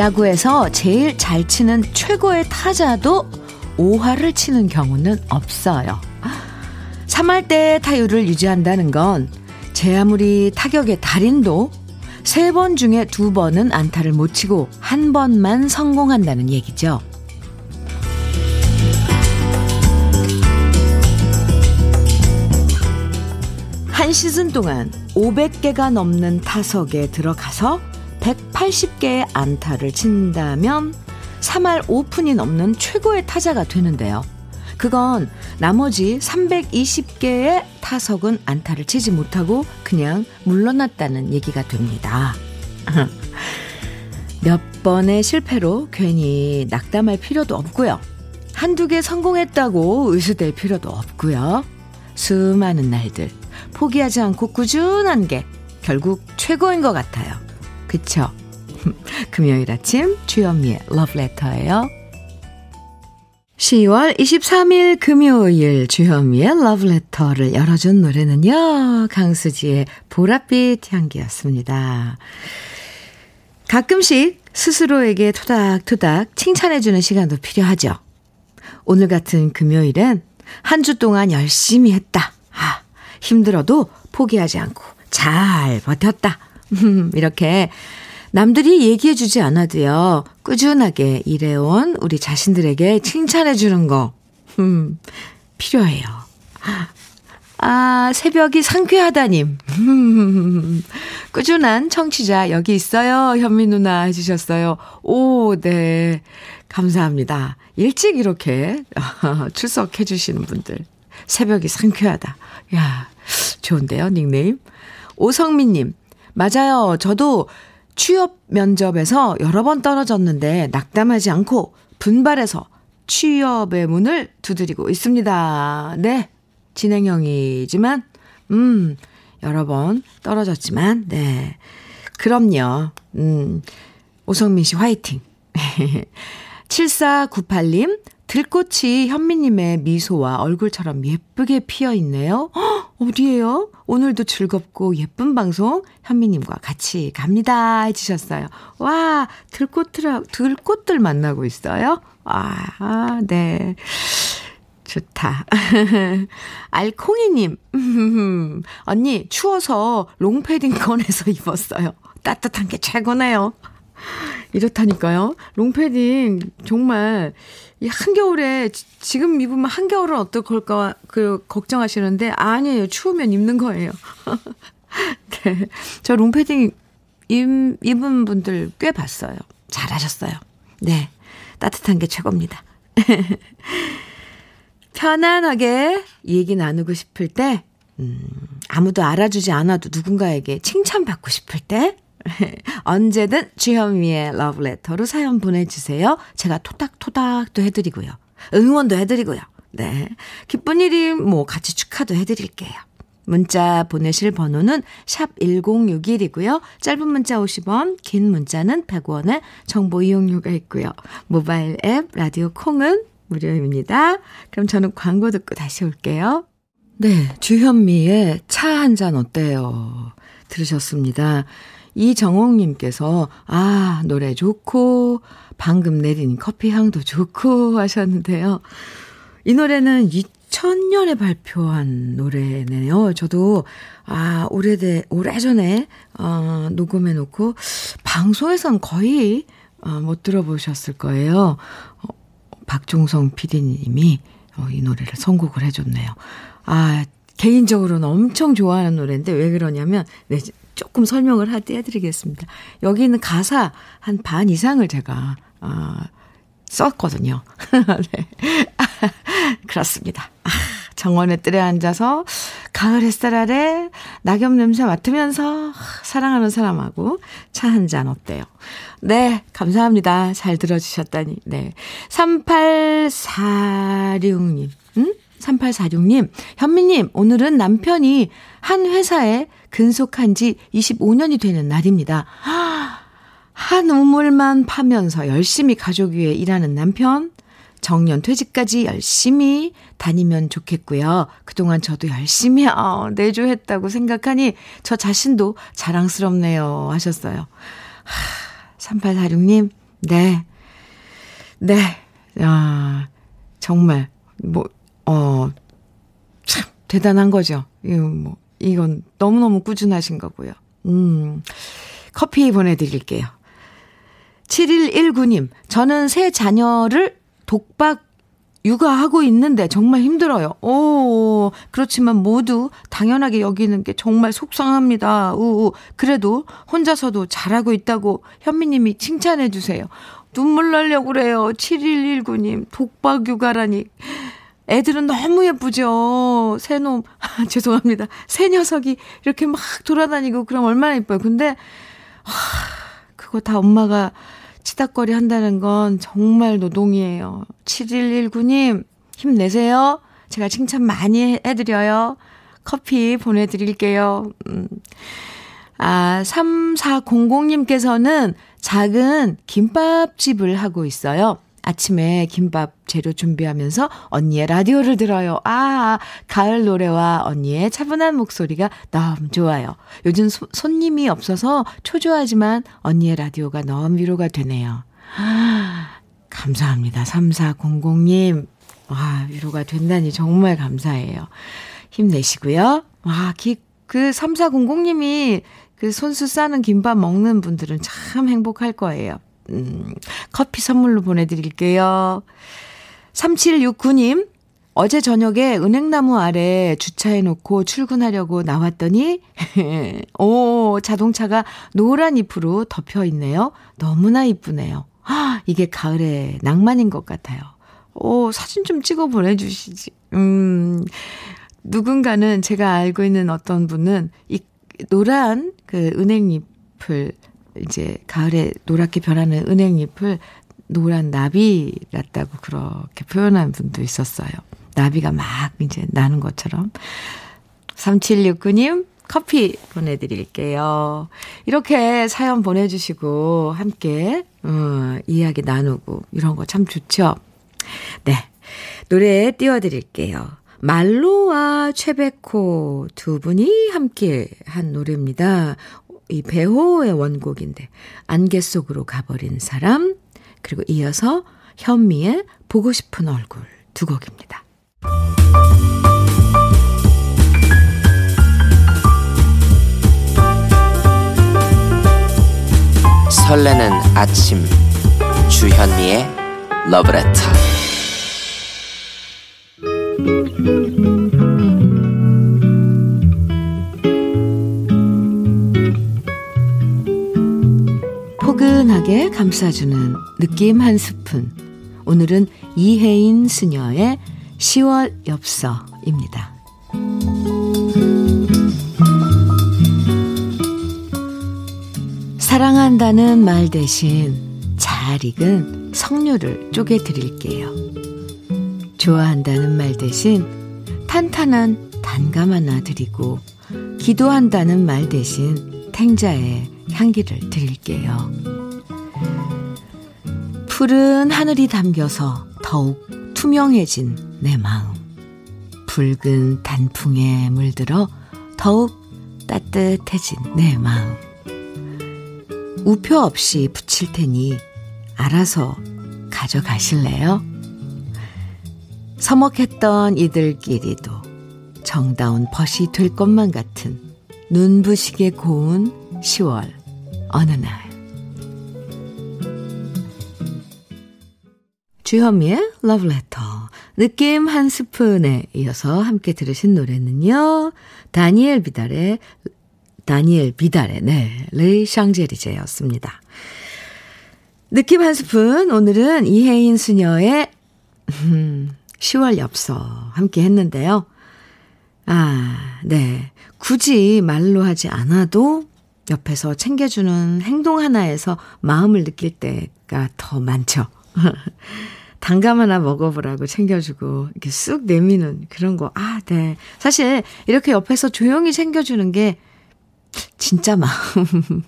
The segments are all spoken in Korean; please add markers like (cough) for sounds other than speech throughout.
야구에서 제일 잘 치는 최고의 타자도 5할을 치는 경우는 없어요. 3할 때 타율을 유지한다는 건 제 아무리 타격의 달인도 3번 중에 2번은 안타를 못 치고 한 번만 성공한다는 얘기죠. 한 시즌 동안 500개가 넘는 타석에 들어가서 180개의 안타를 친다면 3할 5푼이 넘는 최고의 타자가 되는데요. 그건 나머지 320개의 타석은 안타를 치지 못하고 그냥 물러났다는 얘기가 됩니다. (laughs) 몇 번의 실패로 괜히 낙담할 필요도 없고요. 한두 개 성공했다고 의수될 필요도 없고요. 수많은 날들 포기하지 않고 꾸준한 게 결국 최고인 것 같아요. 그쵸? (laughs) 금요일 아침 주현미의 러브레터예요. 10월 23일 금요일 주현미의 러브레터를 열어준 노래는요. 강수지의 보랏빛 향기였습니다. 가끔씩 스스로에게 토닥토닥 칭찬해주는 시간도 필요하죠. 오늘 같은 금요일엔 한 주 동안 열심히 했다. 아, 힘들어도 포기하지 않고 잘 버텼다. 이렇게 남들이 얘기해 주지 않아도요, 꾸준하게 일해온 우리 자신들에게 칭찬해 주는 거, 음, 필요해요. 아, 새벽이 상쾌하다님. (laughs) 꾸준한 청취자 여기 있어요. 현미 누나 해주셨어요. 오, 네. 감사합니다. 일찍 이렇게 (laughs) 출석해 주시는 분들. 새벽이 상쾌하다. 야, 좋은데요, 닉네임. 오성민님, 맞아요. 저도 취업 면접에서 여러 번 떨어졌는데 낙담하지 않고 분발해서 취업의 문을 두드리고 있습니다. 네. 진행형이지만, 음, 여러 번 떨어졌지만, 네. 그럼요. 음, 오성민 씨 화이팅. (laughs) 7498님, 들꽃이 현미님의 미소와 얼굴처럼 예쁘게 피어 있네요. 헉, 어디에요? 오늘도 즐겁고 예쁜 방송 현미님과 같이 갑니다. 해주셨어요. 와, 들꽃들, 들꽃들 만나고 있어요? 아, 네. 좋다. (laughs) 알콩이님, (laughs) 언니, 추워서 롱패딩 꺼내서 입었어요. 따뜻한 게 최고네요. (laughs) 이렇다니까요. 롱패딩 정말 이 한겨울에 지금 입으면 한겨울은 어떨 걸까 그 걱정하시는데 아니에요. 추우면 입는 거예요. (laughs) 네. 저 롱패딩 입, 입은 분들 꽤 봤어요. 잘하셨어요. 네. 따뜻한 게 최고입니다. (laughs) 편안하게 얘기 나누고 싶을 때, 음, 아무도 알아주지 않아도 누군가에게 칭찬받고 싶을 때, (laughs) 언제든 주현미의 러브레터로 사연 보내주세요. 제가 토닥토닥도 해드리고요. 응원도 해드리고요. 네. 기쁜 일이 뭐 같이 축하도 해드릴게요. 문자 보내실 번호는 샵 1061이고요. 짧은 문자 50원, 긴 문자는 100원의 정보 이용료가 있고요. 모바일 앱 라디오 콩은 무료입니다. 그럼 저는 광고 듣고 다시 올게요. 네, 주현미의 차 한 잔 어때요? 들으셨습니다. 이정옥님께서, 아, 노래 좋고, 방금 내린 커피 향도 좋고 하셨는데요. 이 노래는 2000년에 발표한 노래네요. 저도, 아, 오래돼, 오래전에, 어, 녹음해 놓고, 방송에선 거의, 어, 못 들어보셨을 거예요. 어, 박종성 PD님이 어, 이 노래를 선곡을 해줬네요. 아, 개인적으로는 엄청 좋아하는 노래인데 왜 그러냐면, 네, 조금 설명을 해드리겠습니다. 여기 있는 가사 한 반 이상을 제가, 어, 썼거든요. (laughs) 네. (laughs) 그렇습니다. 아, 정원의 뜰에 앉아서 가을 햇살 아래 낙엽 냄새 맡으면서 사랑하는 사람하고 차 한 잔 어때요? 네, 감사합니다. 잘 들어주셨다니. 네. 3846님, 응? 3846님, 현미님, 오늘은 남편이 한 회사에 근속한 지 25년이 되는 날입니다. 한 우물만 파면서 열심히 가족 위해 일하는 남편. 정년 퇴직까지 열심히 다니면 좋겠고요. 그동안 저도 열심히 어, 내조했다고 생각하니 저 자신도 자랑스럽네요. 하셨어요. 하, 3846님, 네. 네. 아, 정말, 뭐, 어, 참, 대단한 거죠. 이거 뭐, 이건 너무너무 꾸준하신 거고요. 음, 커피 보내드릴게요. 7119님, 저는 새 자녀를 독박 육아하고 있는데 정말 힘들어요. 오, 그렇지만 모두 당연하게 여기는 게 정말 속상합니다. 우우. 그래도 혼자서도 잘하고 있다고 현미님이 칭찬해 주세요. 눈물 날려고 그래요. 7119님, 독박 육아라니. 애들은 너무 예쁘죠. 새놈, (laughs) 아, 죄송합니다. 새 녀석이 이렇게 막 돌아다니고 그럼 얼마나 예뻐요. 근데, 하, 그거 다 엄마가 치닥거리 한다는 건 정말 노동이에요. 7119님, 힘내세요. 제가 칭찬 많이 해드려요. 커피 보내드릴게요. 음. 아, 3400님께서는 작은 김밥집을 하고 있어요. 아침에 김밥 재료 준비하면서 언니의 라디오를 들어요. 아, 가을 노래와 언니의 차분한 목소리가 너무 좋아요. 요즘 소, 손님이 없어서 초조하지만 언니의 라디오가 너무 위로가 되네요. 아, (gasps) 감사합니다. 3400님. 와, 위로가 된다니 정말 감사해요. 힘내시고요. 와, 기, 그 3400님이 그 손수 싸는 김밥 먹는 분들은 참 행복할 거예요. 음, 커피 선물로 보내드릴게요. 3769님, 어제 저녁에 은행나무 아래 주차해놓고 출근하려고 나왔더니, (laughs) 오, 자동차가 노란 잎으로 덮여 있네요. 너무나 이쁘네요. 아, 이게 가을의 낭만인 것 같아요. 오, 사진 좀 찍어 보내주시지. 음, 누군가는 제가 알고 있는 어떤 분은 이 노란 그 은행잎을 이제 가을에 노랗게 변하는 은행잎을 노란 나비랐다고 그렇게 표현한 분도 있었어요. 나비가 막 이제 나는 것처럼. 3769님, 커피 보내드릴게요. 이렇게 사연 보내주시고, 함께, 어, 이야기 나누고, 이런 거 참 좋죠? 네. 노래 띄워드릴게요. 말로와 최백호 두 분이 함께 한 노래입니다. 이 배호의 원곡인데 안개 속으로 가버린 사람 그리고 이어서 현미의 보고 싶은 얼굴 두 곡입니다. 설레는 아침 주현미의 러브레터 감싸주는 느낌 한 스푼. 오늘은 이혜인 수녀의 10월 엽서입니다. 사랑한다는 말 대신 잘 익은 석류를 쪼개 드릴게요. 좋아한다는 말 대신 탄탄한 단감 하나 드리고 기도한다는 말 대신 탱자에 향기를 드릴게요. 푸른 하늘이 담겨서 더욱 투명해진 내 마음. 붉은 단풍에 물들어 더욱 따뜻해진 내 마음. 우표 없이 붙일 테니 알아서 가져가실래요? 서먹했던 이들끼리도 정다운 벗이 될 것만 같은 눈부시게 고운 10월 어느 날 주현미의 러브레터 느낌 한 스푼에 이어서 함께 들으신 노래는요. 다니엘 비달의 다니엘 비달의 네, 레이 샹제리제였습니다. 느낌 한 스푼 오늘은 이혜인 수녀의 음, 10월 엽서 함께 했는데요. 아, 네. 굳이 말로 하지 않아도 옆에서 챙겨주는 행동 하나에서 마음을 느낄 때가 더 많죠. (laughs) 단감 하나 먹어보라고 챙겨주고, 이렇게 쑥 내미는 그런 거. 아, 네. 사실, 이렇게 옆에서 조용히 챙겨주는 게, 진짜 마음일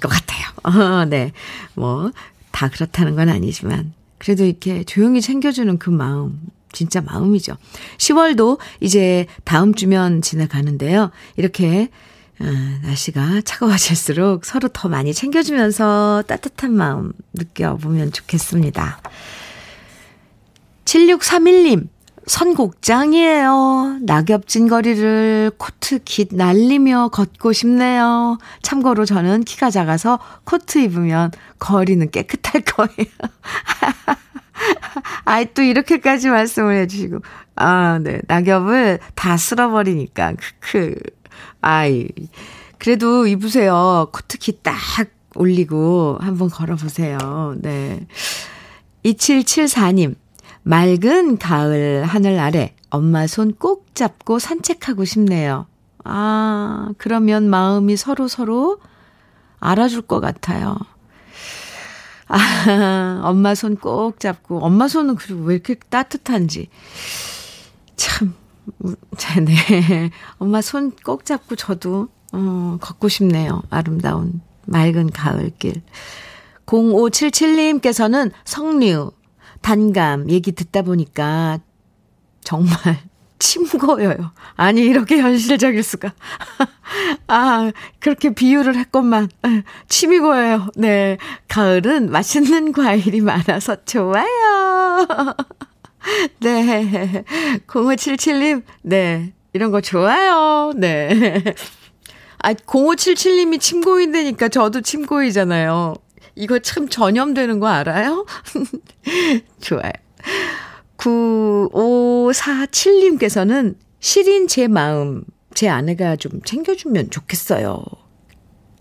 것 같아요. 어, 네. 뭐, 다 그렇다는 건 아니지만, 그래도 이렇게 조용히 챙겨주는 그 마음, 진짜 마음이죠. 10월도 이제 다음 주면 지나가는데요. 이렇게 어, 날씨가 차가워질수록 서로 더 많이 챙겨주면서 따뜻한 마음 느껴보면 좋겠습니다. 7631님, 선곡 짱이에요. 낙엽진 거리를 코트 깃 날리며 걷고 싶네요. 참고로 저는 키가 작아서 코트 입으면 거리는 깨끗할 거예요. (laughs) 아이, 또 이렇게까지 말씀을 해주시고. 아, 네. 낙엽을 다 쓸어버리니까. 크크. 아이. 그래도 입으세요. 코트 깃 딱 올리고 한번 걸어보세요. 네. 2774님. 맑은 가을 하늘 아래 엄마 손 꼭 잡고 산책하고 싶네요. 아, 그러면 마음이 서로 서로 알아줄 것 같아요. 아, 엄마 손 꼭 잡고, 엄마 손은 그리고 왜 이렇게 따뜻한지. 참, (laughs) 네. 엄마 손 꼭 잡고 저도, 어, 걷고 싶네요. 아름다운 맑은 가을길. 0577님께서는 성류, 단감 얘기 듣다 보니까 정말 (laughs) 침 고여요. 아니, 이렇게 현실적일 수가. (laughs) 아, 그렇게 비유를 했건만. 침이 고여요. 네. 가을은 맛있는 과일이 많아서 좋아요. 네. 0577님, 네. 이런 거 좋아요. 네. 아, 0577님이 침 고인다니까 저도 침 고이잖아요. 이거 참 전염되는 거 알아요? (laughs) 좋아요. 9547님께서는 시린 제 마음, 제 아내가 좀 챙겨주면 좋겠어요.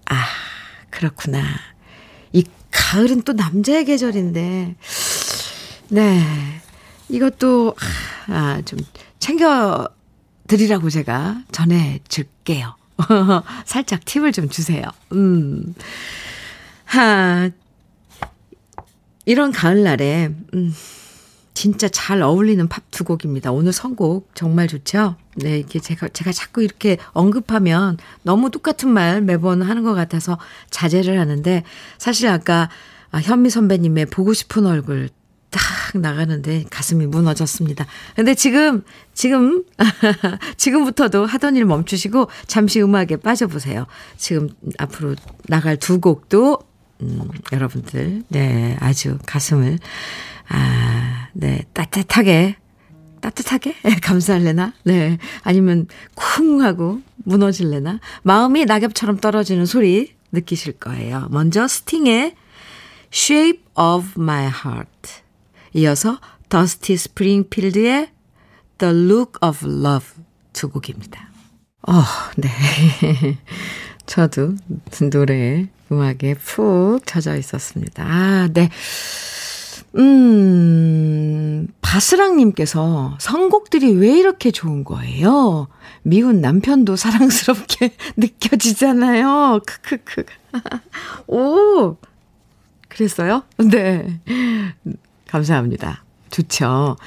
아, 그렇구나. 이 가을은 또 남자의 계절인데, 네. 이것도, 아, 좀 챙겨 드리라고 제가 전해 줄게요. (laughs) 살짝 팁을 좀 주세요. 음. 하, 이런 가을날에, 음, 진짜 잘 어울리는 팝 두 곡입니다. 오늘 선곡 정말 좋죠? 네, 이게 제가, 제가 자꾸 이렇게 언급하면 너무 똑같은 말 매번 하는 것 같아서 자제를 하는데, 사실 아까 아, 현미 선배님의 보고 싶은 얼굴 딱 나가는데 가슴이 무너졌습니다. 근데 지금, 지금, (laughs) 지금부터도 하던 일 멈추시고 잠시 음악에 빠져보세요. 지금 앞으로 나갈 두 곡도, 음, 여러분들, 네, 아주 가슴을 아, 네, 따뜻하게, 따뜻하게 (laughs) 감사할래나? 네. 아니면 쿵 하고 무너질래나? 마음이 낙엽처럼 떨어지는 소리 느끼실 거예요. 먼저 스팅의 Shape of My Heart. 이어서 더스티 스프링필드의 The Look of Love 두 곡입니다. 어, 네. (laughs) 저도 노래 음악에 푹 젖어 있었습니다. 아, 네. 음, 바스랑님께서 선곡들이 왜 이렇게 좋은 거예요? 미운 남편도 사랑스럽게 (laughs) 느껴지잖아요. 크크크. (laughs) 오! 그랬어요? 네. 감사합니다. 좋죠.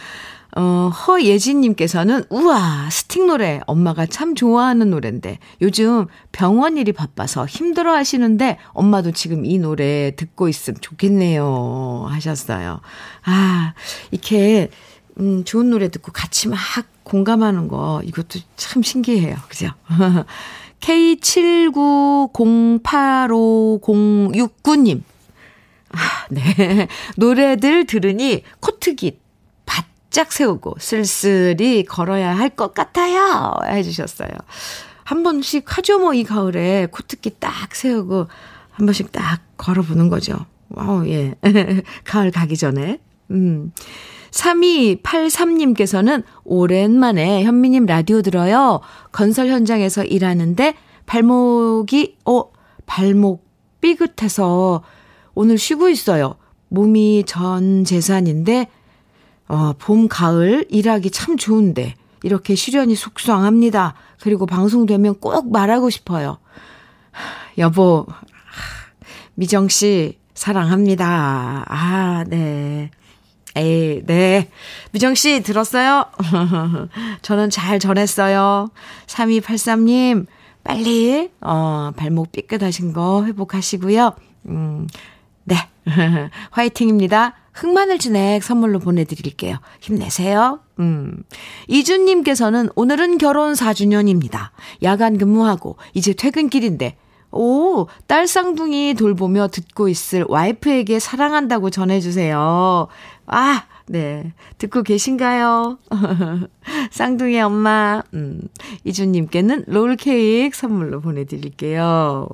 어, 허예진님께서는, 우와, 스틱 노래. 엄마가 참 좋아하는 노래인데, 요즘 병원 일이 바빠서 힘들어 하시는데, 엄마도 지금 이 노래 듣고 있으면 좋겠네요. 하셨어요. 아, 이렇게, 음, 좋은 노래 듣고 같이 막 공감하는 거, 이것도 참 신기해요. 그죠? (laughs) K79085069님. 아, (laughs) 네. 노래들 들으니 코트깃 바짝 세우고 쓸쓸히 걸어야 할 것 같아요. 해주셨어요. 한 번씩 하죠, 뭐, 이 가을에. 코트 깃 딱 세우고 한 번씩 딱 걸어보는 거죠. wow, 예. (laughs) 가을 가기 전에. 음. 3283님께서는 오랜만에 현미님 라디오 들어요. 건설 현장에서 일하는데 발목이, 어, 발목 삐긋해서 오늘 쉬고 있어요. 몸이 전 재산인데 어, 봄, 가을 일하기 참 좋은데 이렇게 시련이 속상합니다. 그리고 방송되면 꼭 말하고 싶어요. 여보, 미정 씨 사랑합니다. 아, 네. 에이, 네. 미정 씨 들었어요? (laughs) 저는 잘 전했어요. 3283님, 빨리, 어, 발목 삐끗하신 거 회복하시고요. 음, 네. (laughs) 화이팅입니다. 흑마늘 진액 선물로 보내드릴게요. 힘내세요. 음. 이준님께서는 오늘은 결혼 4주년입니다. 야간 근무하고 이제 퇴근길인데 오, 딸 쌍둥이 돌보며 듣고 있을 와이프에게 사랑한다고 전해주세요. 아, 네. 듣고 계신가요? (laughs) 쌍둥이 엄마, 음, 이준님께는 롤케이크 선물로 보내드릴게요.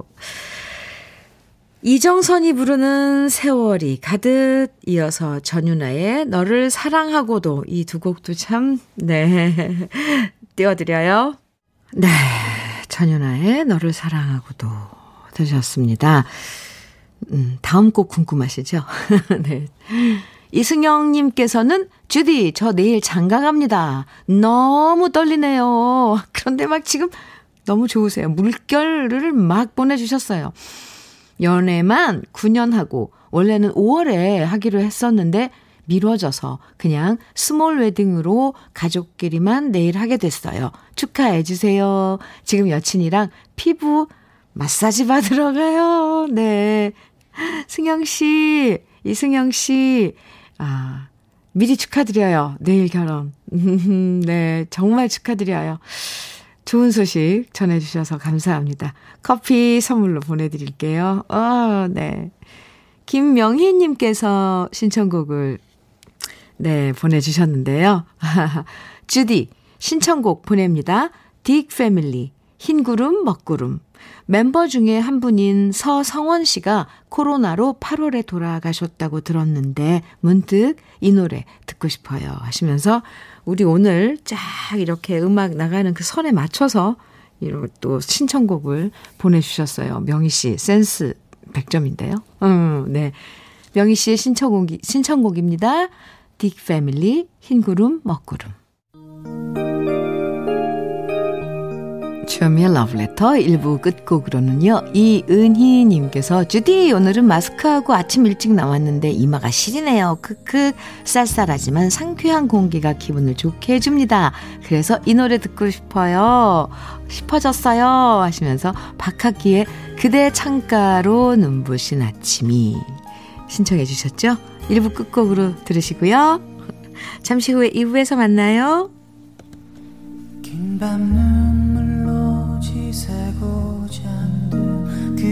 이정선이 부르는 세월이 가득 이어서 전윤아의 너를 사랑하고도 이 두 곡도 참, 네. (laughs) 띄워드려요. 네. 전윤아의 너를 사랑하고도 들으셨습니다. 음, 다음 곡 궁금하시죠? (laughs) 네. 이승영님께서는 쥬디, 저 내일 장가 갑니다. 너무 떨리네요. 그런데 막 지금 너무 좋으세요. 물결을 막 보내주셨어요. 연애만 9년 하고, 원래는 5월에 하기로 했었는데, 미뤄져서 그냥 small wedding으로 가족끼리만 내일 하게 됐어요. 축하해 주세요. 지금 여친이랑 피부 마사지 받으러 가요. 네. 승영 씨, 이승영 씨, 아, 미리 축하드려요. 내일 결혼. (laughs) 네, 정말 축하드려요. 좋은 소식 전해주셔서 감사합니다. 커피 선물로 보내드릴게요. 어, 네. 김명희님께서 신청곡을, 네, 보내주셨는데요. (laughs) 주디, 신청곡 보냅니다. 딕 패밀리, 흰구름, 먹구름. 멤버 중에 한 분인 서성원 씨가 코로나로 8월에 돌아가셨다고 들었는데 문득 이 노래 듣고 싶어요 하시면서 우리 오늘 쫙 이렇게 음악 나가는 그 선에 맞춰서 이런 또 신청곡을 보내주셨어요. 명희 씨 센스 100점인데요. 음, 네. 명희 씨의 신청곡이, 신청곡입니다. 딕 패밀리 흰구름 먹구름. 주현미의 러브레터 1부 끝곡으로는요. 이은희님께서 주디 오늘은 마스크하고 아침 일찍 나왔는데 이마가 시리네요. 크크 쌀쌀하지만 상쾌한 공기가 기분을 좋게 해줍니다. 그래서 이 노래 듣고 싶어요. 싶어졌어요 하시면서 박학기의 그대 창가로 눈부신 아침이 신청해 주셨죠? 1부 끝곡으로 들으시고요. 잠시 후에 2부에서 만나요. 새고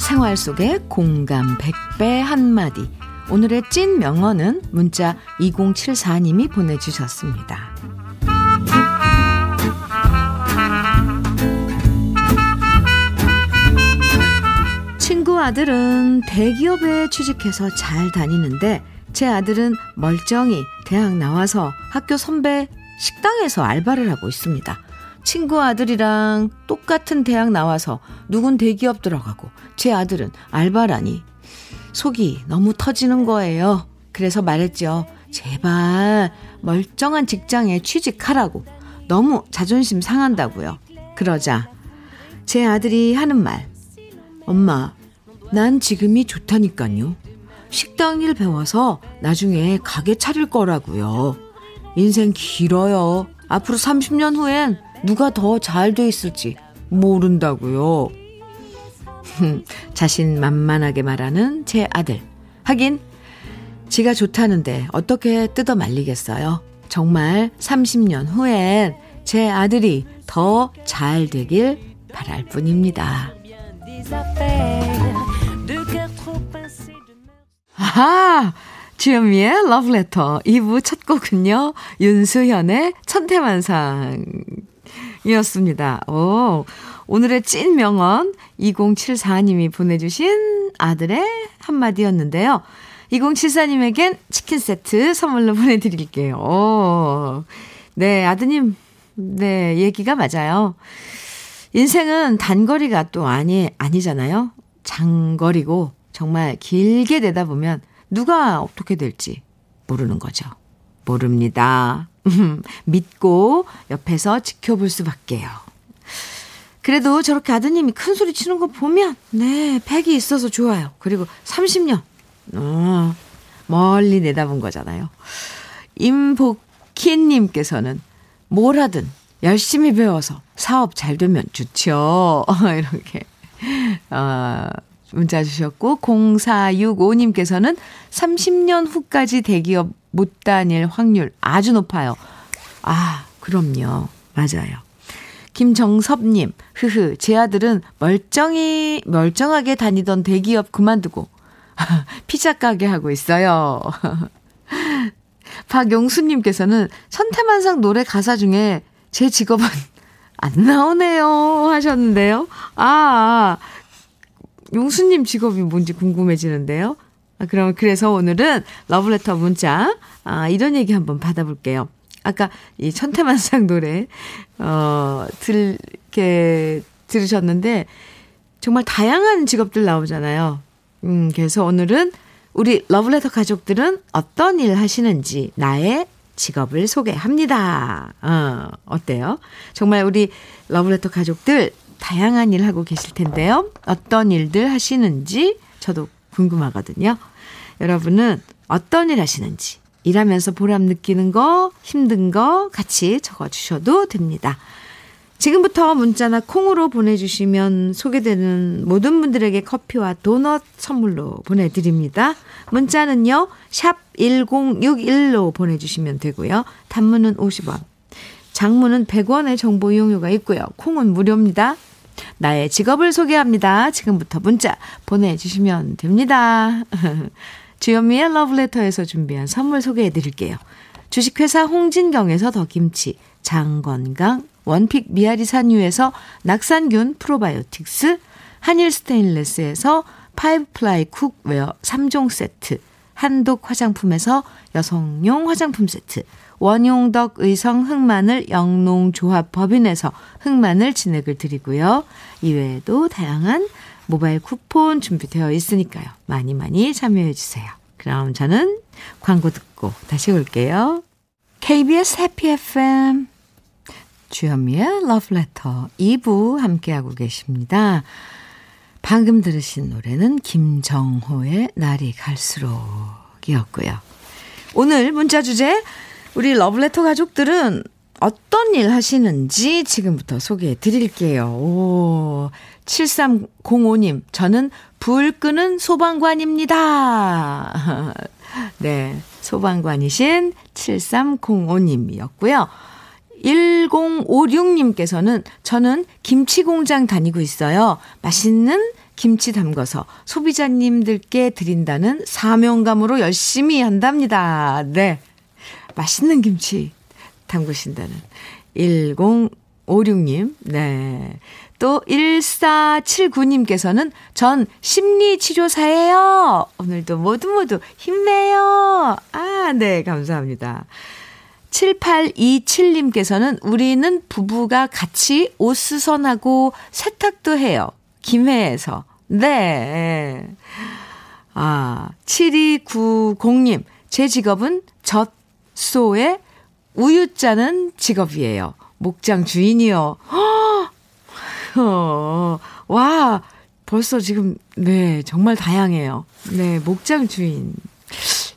생활 속의 공감 100배 한마디 오늘의 찐 명언은 문자 2074님이 보내주셨습니다. 아들은 대기업에 취직해서 잘 다니는데 제 아들은 멀쩡히 대학 나와서 학교 선배 식당에서 알바를 하고 있습니다. 친구 아들이랑 똑같은 대학 나와서 누군 대기업 들어가고 제 아들은 알바라니 속이 너무 터지는 거예요. 그래서 말했죠. 제발 멀쩡한 직장에 취직하라고. 너무 자존심 상한다고요. 그러자 제 아들이 하는 말. 엄마, 난 지금이 좋다니까요. 식당 일 배워서 나중에 가게 차릴 거라고요. 인생 길어요. 앞으로 30년 후엔 누가 더 잘 돼 있을지 모른다고요. (laughs) 자신 만만하게 말하는 제 아들. 하긴 지가 좋다는데 어떻게 뜯어 말리겠어요. 정말 30년 후엔 제 아들이 더 잘 되길 바랄 뿐입니다. 아하! 주현미의 러브레터 2부 첫 곡은요. 윤수현의 천태만상이었습니다. 오, 오늘의 찐 명언 2074님이 보내주신 아들의 한마디였는데요. 2074님에겐 치킨 세트 선물로 보내드릴게요. 오. 네, 아드님, 네, 얘기가 맞아요. 인생은 단거리가 또 아니, 아니잖아요. 장거리고 정말 길게 되다 보면 누가 어떻게 될지 모르는 거죠. 모릅니다. (laughs) 믿고 옆에서 지켜볼 수밖에요. 그래도 저렇게 아드님이 큰 소리 치는 거 보면, 네, 팩이 있어서 좋아요. 그리고 30년, 어, 멀리 내다본 거잖아요. 임복희님께서는 뭘 하든 열심히 배워서 사업 잘 되면 좋죠. (laughs) 이렇게, 어, 문자 주셨고, 0465님께서는 30년 후까지 대기업 못 다닐 확률 아주 높아요. 아, 그럼요. 맞아요. 김정섭님, 흐흐, 제 아들은 멀쩡히, 멀쩡하게 다니던 대기업 그만두고 (laughs) 피자 가게 하고 있어요. (laughs) 박용수님께서는 천태만상 노래 가사 중에 제 직업은 안 나오네요 하셨는데요. 아, 용수님 직업이 뭔지 궁금해지는데요. 아, 그럼 그래서 오늘은 러브레터 문자 아, 이런 얘기 한번 받아볼게요. 아까 이 천태만상 노래 어, 들 이렇게 들으셨는데 정말 다양한 직업들 나오잖아요. 음, 그래서 오늘은 우리 러브레터 가족들은 어떤 일 하시는지 나의 직업을 소개합니다. 어, 어때요? 정말 우리 러브레터 가족들 다양한 일 하고 계실 텐데요. 어떤 일들 하시는지 저도 궁금하거든요. 여러분은 어떤 일 하시는지, 일하면서 보람 느끼는 거, 힘든 거 같이 적어 주셔도 됩니다. 지금부터 문자나 콩으로 보내주시면 소개되는 모든 분들에게 커피와 도넛 선물로 보내드립니다. 문자는요, 샵 1061로 보내주시면 되고요. 단문은 50원, 장문은 100원의 정보 이용료가 있고요. 콩은 무료입니다. 나의 직업을 소개합니다. 지금부터 문자 보내주시면 됩니다. (laughs) 주현미의 러브레터에서 준비한 선물 소개해 드릴게요. 주식회사 홍진경에서 더김치, 장건강, 원픽 미아리 산유에서 낙산균 프로바이오틱스, 한일 스테인레스에서 five-ply cookware 3종 세트, 한독 화장품에서 여성용 화장품 세트, 원용덕 의성 흑마늘 영농조합 법인에서 흑마늘 진액을 드리고요. 이외에도 다양한 모바일 쿠폰 준비되어 있으니까요. 많이 많이 참여해 주세요. 그럼 저는 광고 듣고 다시 올게요. KBS 해피 FM 주현미의 러브레터 2부 함께하고 계십니다. 방금 들으신 노래는 김정호의 날이 갈수록이었고요. 오늘 문자 주제 우리 러브레터 가족들은 어떤 일 하시는지 지금부터 소개해 드릴게요. 오, 7305님, 저는 불 끄는 소방관입니다. (laughs) 네, 소방관이신 7305님이었고요. 1056님께서는 저는 김치 공장 다니고 있어요. 맛있는 김치 담궈서 소비자님들께 드린다는 사명감으로 열심히 한답니다. 네. 맛있는 김치 담그신다는 1056님. 네. 또 1479님께서는 전 심리치료사예요. 오늘도 모두 모두 힘내요. 아, 네. 감사합니다. 7827님께서는 우리는 부부가 같이 옷 수선하고 세탁도 해요. 김해에서. 네. 아, 7290님. 제 직업은 젖 소에 우유 짜는 직업이에요. 목장 주인이요. 어, 와, 벌써 지금, 네, 정말 다양해요. 네, 목장 주인.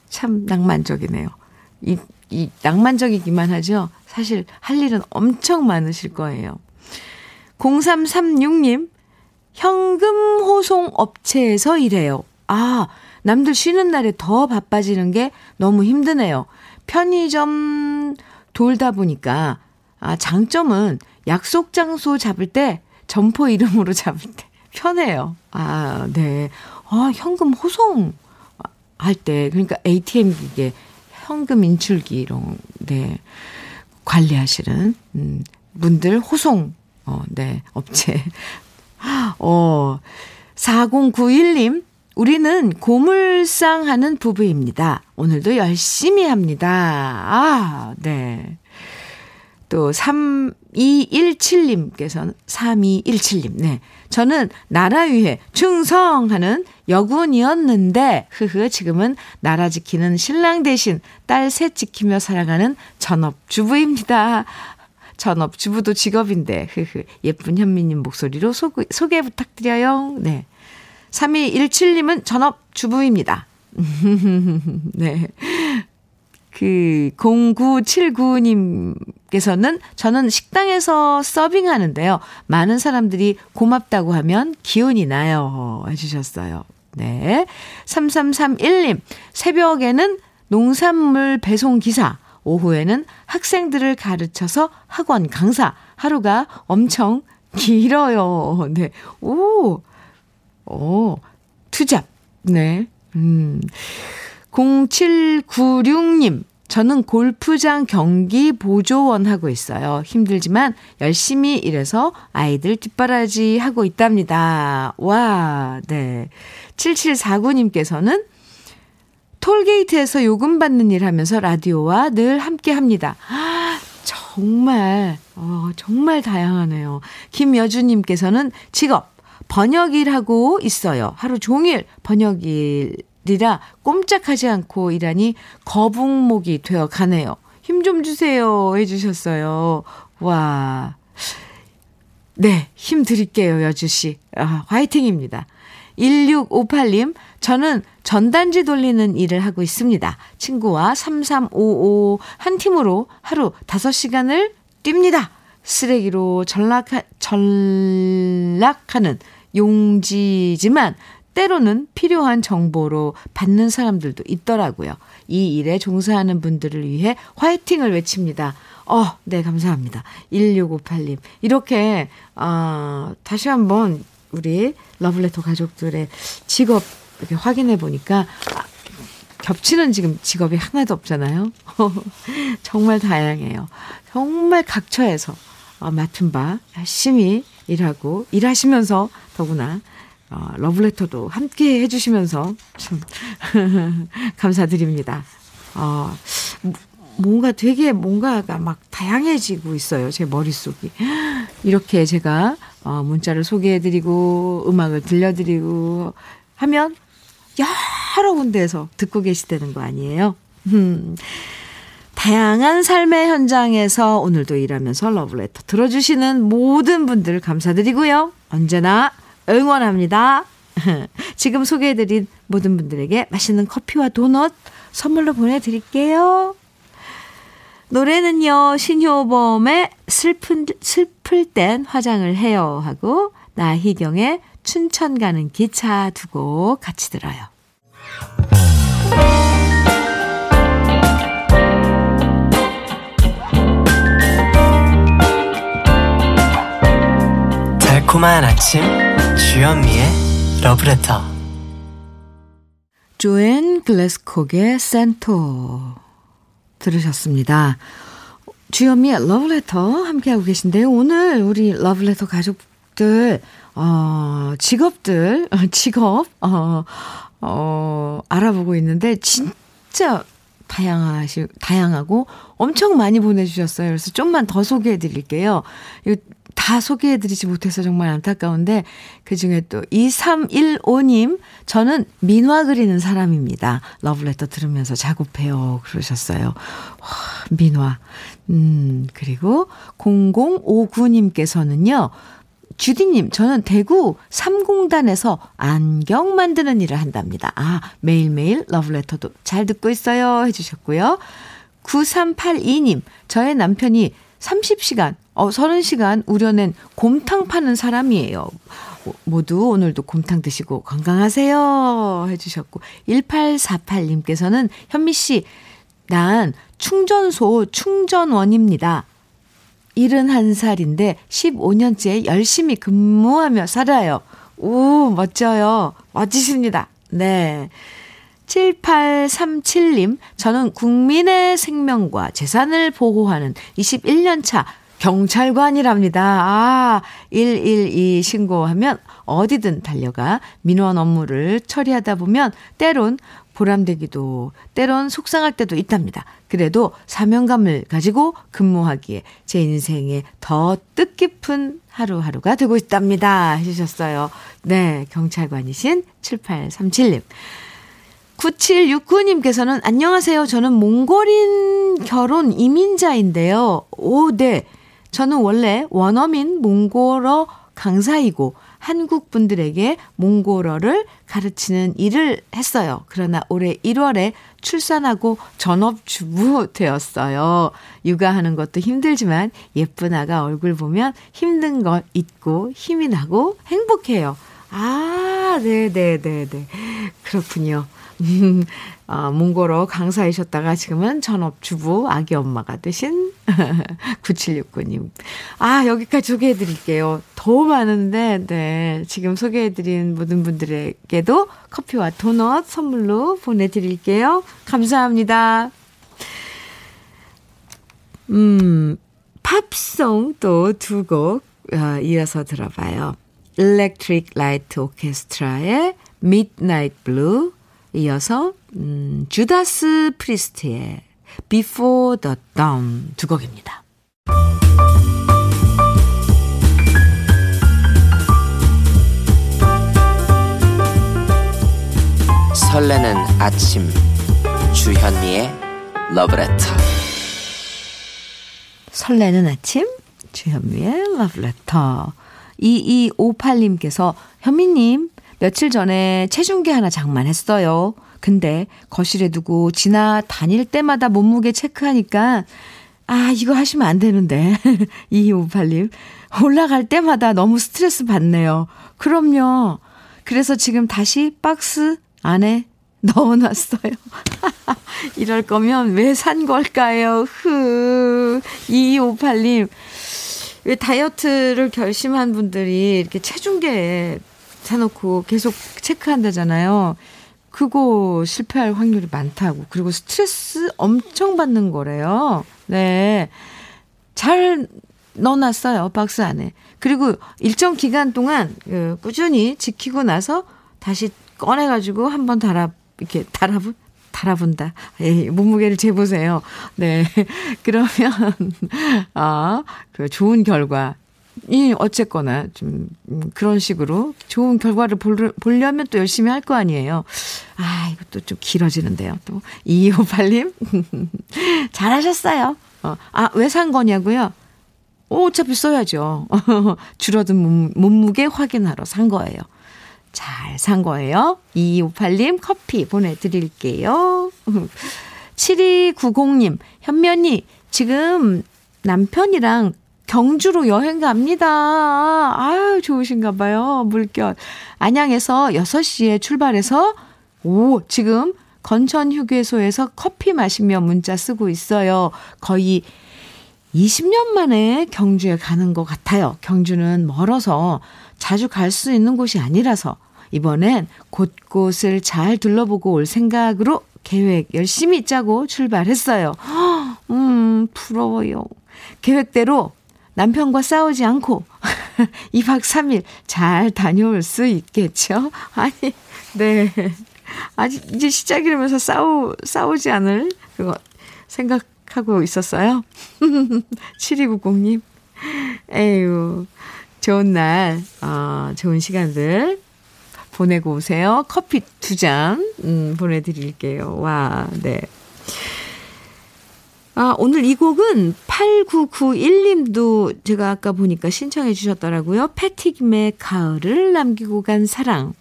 참 낭만적이네요. 이, 이 낭만적이기만 하죠. 사실 할 일은 엄청 많으실 거예요. 0336님, 현금 호송 업체에서 일해요. 아, 남들 쉬는 날에 더 바빠지는 게 너무 힘드네요. 편의점 돌다 보니까, 아, 장점은 약속 장소 잡을 때 점포 이름으로 잡을 때 편해요. 아, 네. 아, 현금 호송 할 때, 그러니까 ATM 기계 현금 인출기 이런 네 관리하시는 음, 분들 호송 어, 네 업체 (laughs) 어 4091님 우리는 고물상 하는 부부입니다. 오늘도 열심히 합니다. 아, 네. 또 3217님께서는 3217님. 네. 저는 나라 위해 충성하는 여군이었는데 흐흐 지금은 나라 지키는 신랑 대신 딸 셋 지키며 살아가는 전업 주부입니다. 전업 주부도 직업인데 흐흐 예쁜 현미님 목소리로 소, 소개 부탁드려요. 네. 3217님은 전업 주부입니다. (laughs) 네. 그 0979님께서는 저는 식당에서 서빙하는데요. 많은 사람들이 고맙다고 하면 기운이 나요. 해주셨어요. 네. 3331님, 새벽에는 농산물 배송 기사, 오후에는 학생들을 가르쳐서 학원 강사, 하루가 엄청 길어요. 네. 오, 오, 투잡. 네. 음. 0796님, 저는 골프장 경기 보조원 하고 있어요. 힘들지만 열심히 일해서 아이들 뒷바라지 하고 있답니다. 와, 네. 7749님께서는 톨게이트에서 요금 받는 일 하면서 라디오와 늘 함께 합니다. 아, 정말, 어, 정말 다양하네요. 김여주님께서는 직업, 번역 일하고 있어요. 하루 종일 번역 일 일이라 꼼짝하지 않고 일하니 거북목이 되어 가네요. 힘 좀 주세요. 해주셨어요. 와. 네, 힘 드릴게요, 여주씨. 아, 화이팅입니다. 1658님, 저는 전단지 돌리는 일을 하고 있습니다. 친구와 3355 한 팀으로 하루 5시간을 뜁니다. 쓰레기로 전락하, 전락하는 용지지만 때로는 필요한 정보로 받는 사람들도 있더라고요. 이 일에 종사하는 분들을 위해 화이팅을 외칩니다. 어, 네, 감사합니다. 1658님. 이렇게, 어, 다시 한번 우리 러블레터 가족들의 직업 이렇게 확인해 보니까 아, 겹치는 지금 직업이 하나도 없잖아요. (laughs) 정말 다양해요. 정말 각처에서 어, 맡은 바 열심히 일하고 일하시면서 더구나 어, 러브레터도 함께 해주시면서 참 (laughs) 감사드립니다. 어, 뭔가 되게 뭔가가 막 다양해지고 있어요. 제 머릿속이. 이렇게 제가 어, 문자를 소개해드리고 음악을 들려드리고 하면 여러 군데에서 듣고 계시다는 거 아니에요? 음. 다양한 삶의 현장에서 오늘도 일하면서 러브레터 들어주시는 모든 분들 감사드리고요. 언제나 응원합니다. (laughs) 지금 소개해드린 모든 분들에게 맛있는 커피와 도넛 선물로 보내드릴게요. 노래는요, 신효범의 슬픈, 슬플 땐 화장을 해요 하고, 나희경의 춘천 가는 기차 두고 같이 들어요. 달콤한 아침 주현미의 러브레터 조앤 글래스콕의 센토 들으셨습니다. 주현미의 러브레터 함께하고 계신데요. 오늘 우리 러브레터 가족들 어, 직업들 (laughs) 직업 어, 어, 알아보고 있는데 진짜 다양하시, 다양하고 엄청 많이 보내주셨어요. 그래서 좀만 더 소개해 드릴게요. 다 소개해드리지 못해서 정말 안타까운데 그 중에 또 2315님 저는 민화 그리는 사람입니다. 러브레터 들으면서 작업해요. 그러셨어요. 와, 민화. 음, 그리고 0059님께서는요. 주디님, 저는 대구 삼공단에서 안경 만드는 일을 한답니다. 아, 매일매일 러브레터도 잘 듣고 있어요. 해주셨고요. 9382님, 저의 남편이 30시간, 어, 30시간 우려낸 곰탕 파는 사람이에요. 모두 오늘도 곰탕 드시고 건강하세요. 해주셨고, 1848님께서는 현미 씨, 난 충전소 충전원입니다. 71살인데 15년째 열심히 근무하며 살아요. 오, 멋져요. 멋지십니다. 네. 7837님, 저는 국민의 생명과 재산을 보호하는 21년차 경찰관이랍니다. 아, 112 신고하면 어디든 달려가 민원 업무를 처리하다 보면 때론 보람되기도, 때론 속상할 때도 있답니다. 그래도 사명감을 가지고 근무하기에 제 인생에 더 뜻깊은 하루하루가 되고 있답니다. 해주셨어요. 네, 경찰관이신 7837님. 9769님께서는 안녕하세요. 저는 몽골인 결혼 이민자인데요. 오, 네. 저는 원래 원어민 몽골어 강사이고 한국 분들에게 몽골어를 가르치는 일을 했어요. 그러나 올해 1월에 출산하고 전업주부 되었어요. 육아하는 것도 힘들지만 예쁜 아가 얼굴 보면 힘든 걸 잊고 힘이 나고 행복해요. 아, 네네네네. 네, 네, 네. 그렇군요. 음, 어, 몽골어 강사이셨다가 지금은 전업주부 아기 엄마가 되신 (laughs) 9769님. 아, 여기까지 소개해 드릴게요. 더 많은데, 네. 지금 소개해 드린 모든 분들에게도 커피와 도넛 선물로 보내드릴게요. 감사합니다. 음, 팝송 또 두곡 어, 이어서 들어봐요. Electric Light Orchestra의 Midnight Blue 이어서 음, 주다스 프리스트의 Before the Dawn 두 곡입니다. 설레는 아침 주현미의 러브레터 설레는 아침 주현미의 러브레터 2258님께서 현미님 며칠 전에 체중계 하나 장만했어요. 근데 거실에 두고 지나 다닐 때마다 몸무게 체크하니까 아, 이거 하시면 안 되는데. (laughs) 2258님. 올라갈 때마다 너무 스트레스 받네요. 그럼요. 그래서 지금 다시 박스 안에 (laughs) 넣어놨어요. (laughs) 이럴 거면 왜 산 걸까요? 흐. 2258님. 왜 다이어트를 결심한 분들이 이렇게 체중계에 사놓고 계속 체크한다잖아요. 그거 실패할 확률이 많다고. 그리고 스트레스 엄청 받는 거래요. 네. 잘 넣어놨어요. 박스 안에. 그리고 일정 기간 동안 그 꾸준히 지키고 나서 다시 꺼내가지고 한번 달아, 이렇게 달아본, 달아본다. 에이, 몸무게를 재보세요. 네. (laughs) 그러면, 아, 그 좋은 결과 이 어쨌거나 좀 음, 그런 식으로 좋은 결과를 보려면 또 열심히 할 거 아니에요. 아, 이것도 좀 길어지는데요. 또 2258님 (laughs) 잘하셨어요. 어, 아, 왜 산 거냐고요? 오, 어차피 써야죠. (laughs) 줄어든 몸, 몸무게 확인하러 산 거예요. 잘 산 거예요. 2258님 커피 보내드릴게요. (laughs) 7290님, 현면이 지금 남편이랑 경주로 여행 갑니다. 아유, 좋으신가 봐요. 물결. 안양에서 6시에 출발해서, 오, 지금 건천 휴게소에서 커피 마시며 문자 쓰고 있어요. 거의 20년 만에 경주에 가는 것 같아요. 경주는 멀어서 자주 갈 수 있는 곳이 아니라서 이번엔 곳곳을 잘 둘러보고 올 생각으로 계획 열심히 짜고 출발했어요. (gasps) 음, 부러워요. 계획대로 남편과 싸우지 않고 (laughs) 2박 3일 잘 다녀올 수 있겠죠? (laughs) 아니, 네. 아직 이제 시작이라면서 싸우, 싸우지 않을 그거 생각하고 있었어요. (laughs) 7290님. 에휴, 좋은 날, 어, 좋은 시간들 보내고 오세요. 커피 두 잔, 음, 보내드릴게요. 와, 네. 아, 오늘 이 곡은 8991님도 제가 아까 보니까 신청해 주셨더라고요. 패티김의 가을을 남기고 간 사랑.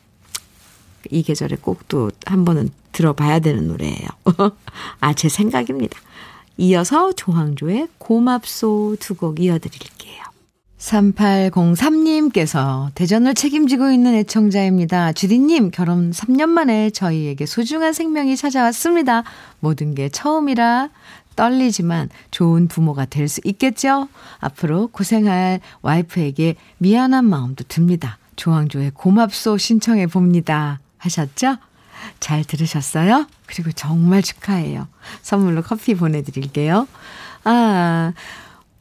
이 계절에 꼭 또 한 번은 들어봐야 되는 노래예요. (laughs) 아, 제 생각입니다. 이어서 조항조의 고맙소 두 곡 이어드릴게요. 3803님께서 대전을 책임지고 있는 애청자입니다. 주디님, 결혼 3년 만에 저희에게 소중한 생명이 찾아왔습니다. 모든 게 처음이라 떨리지만 좋은 부모가 될 수 있겠죠? 앞으로 고생할 와이프에게 미안한 마음도 듭니다. 조항조의 고맙소 신청해 봅니다. 하셨죠? 잘 들으셨어요? 그리고 정말 축하해요. 선물로 커피 보내드릴게요. 아,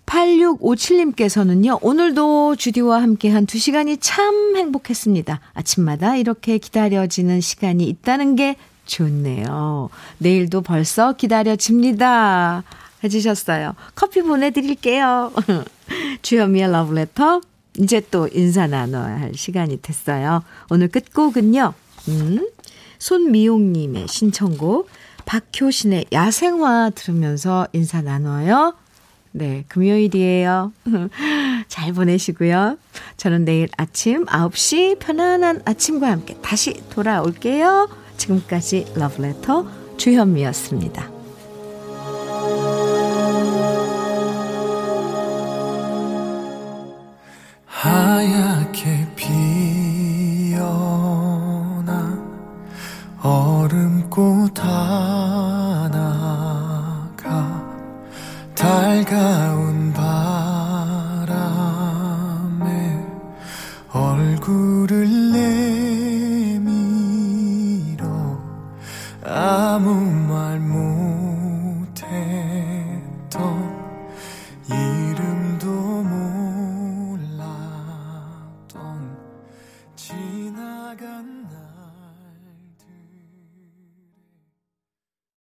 8657님께서는요, 오늘도 주디와 함께한 두 시간이 참 행복했습니다. 아침마다 이렇게 기다려지는 시간이 있다는 게 좋네요. 내일도 벌써 기다려집니다. 해주셨어요. 커피 보내드릴게요. (laughs) 주현미의 러브레터. 이제 또 인사 나눠야 할 시간이 됐어요. 오늘 끝곡은요, 음, 손미용님의 신청곡, 박효신의 야생화 들으면서 인사 나눠요. 네, 금요일이에요. (laughs) 잘 보내시고요. 저는 내일 아침 9시 편안한 아침과 함께 다시 돌아올게요. 지금까지 러브레터 주현미였습니다. 하얗게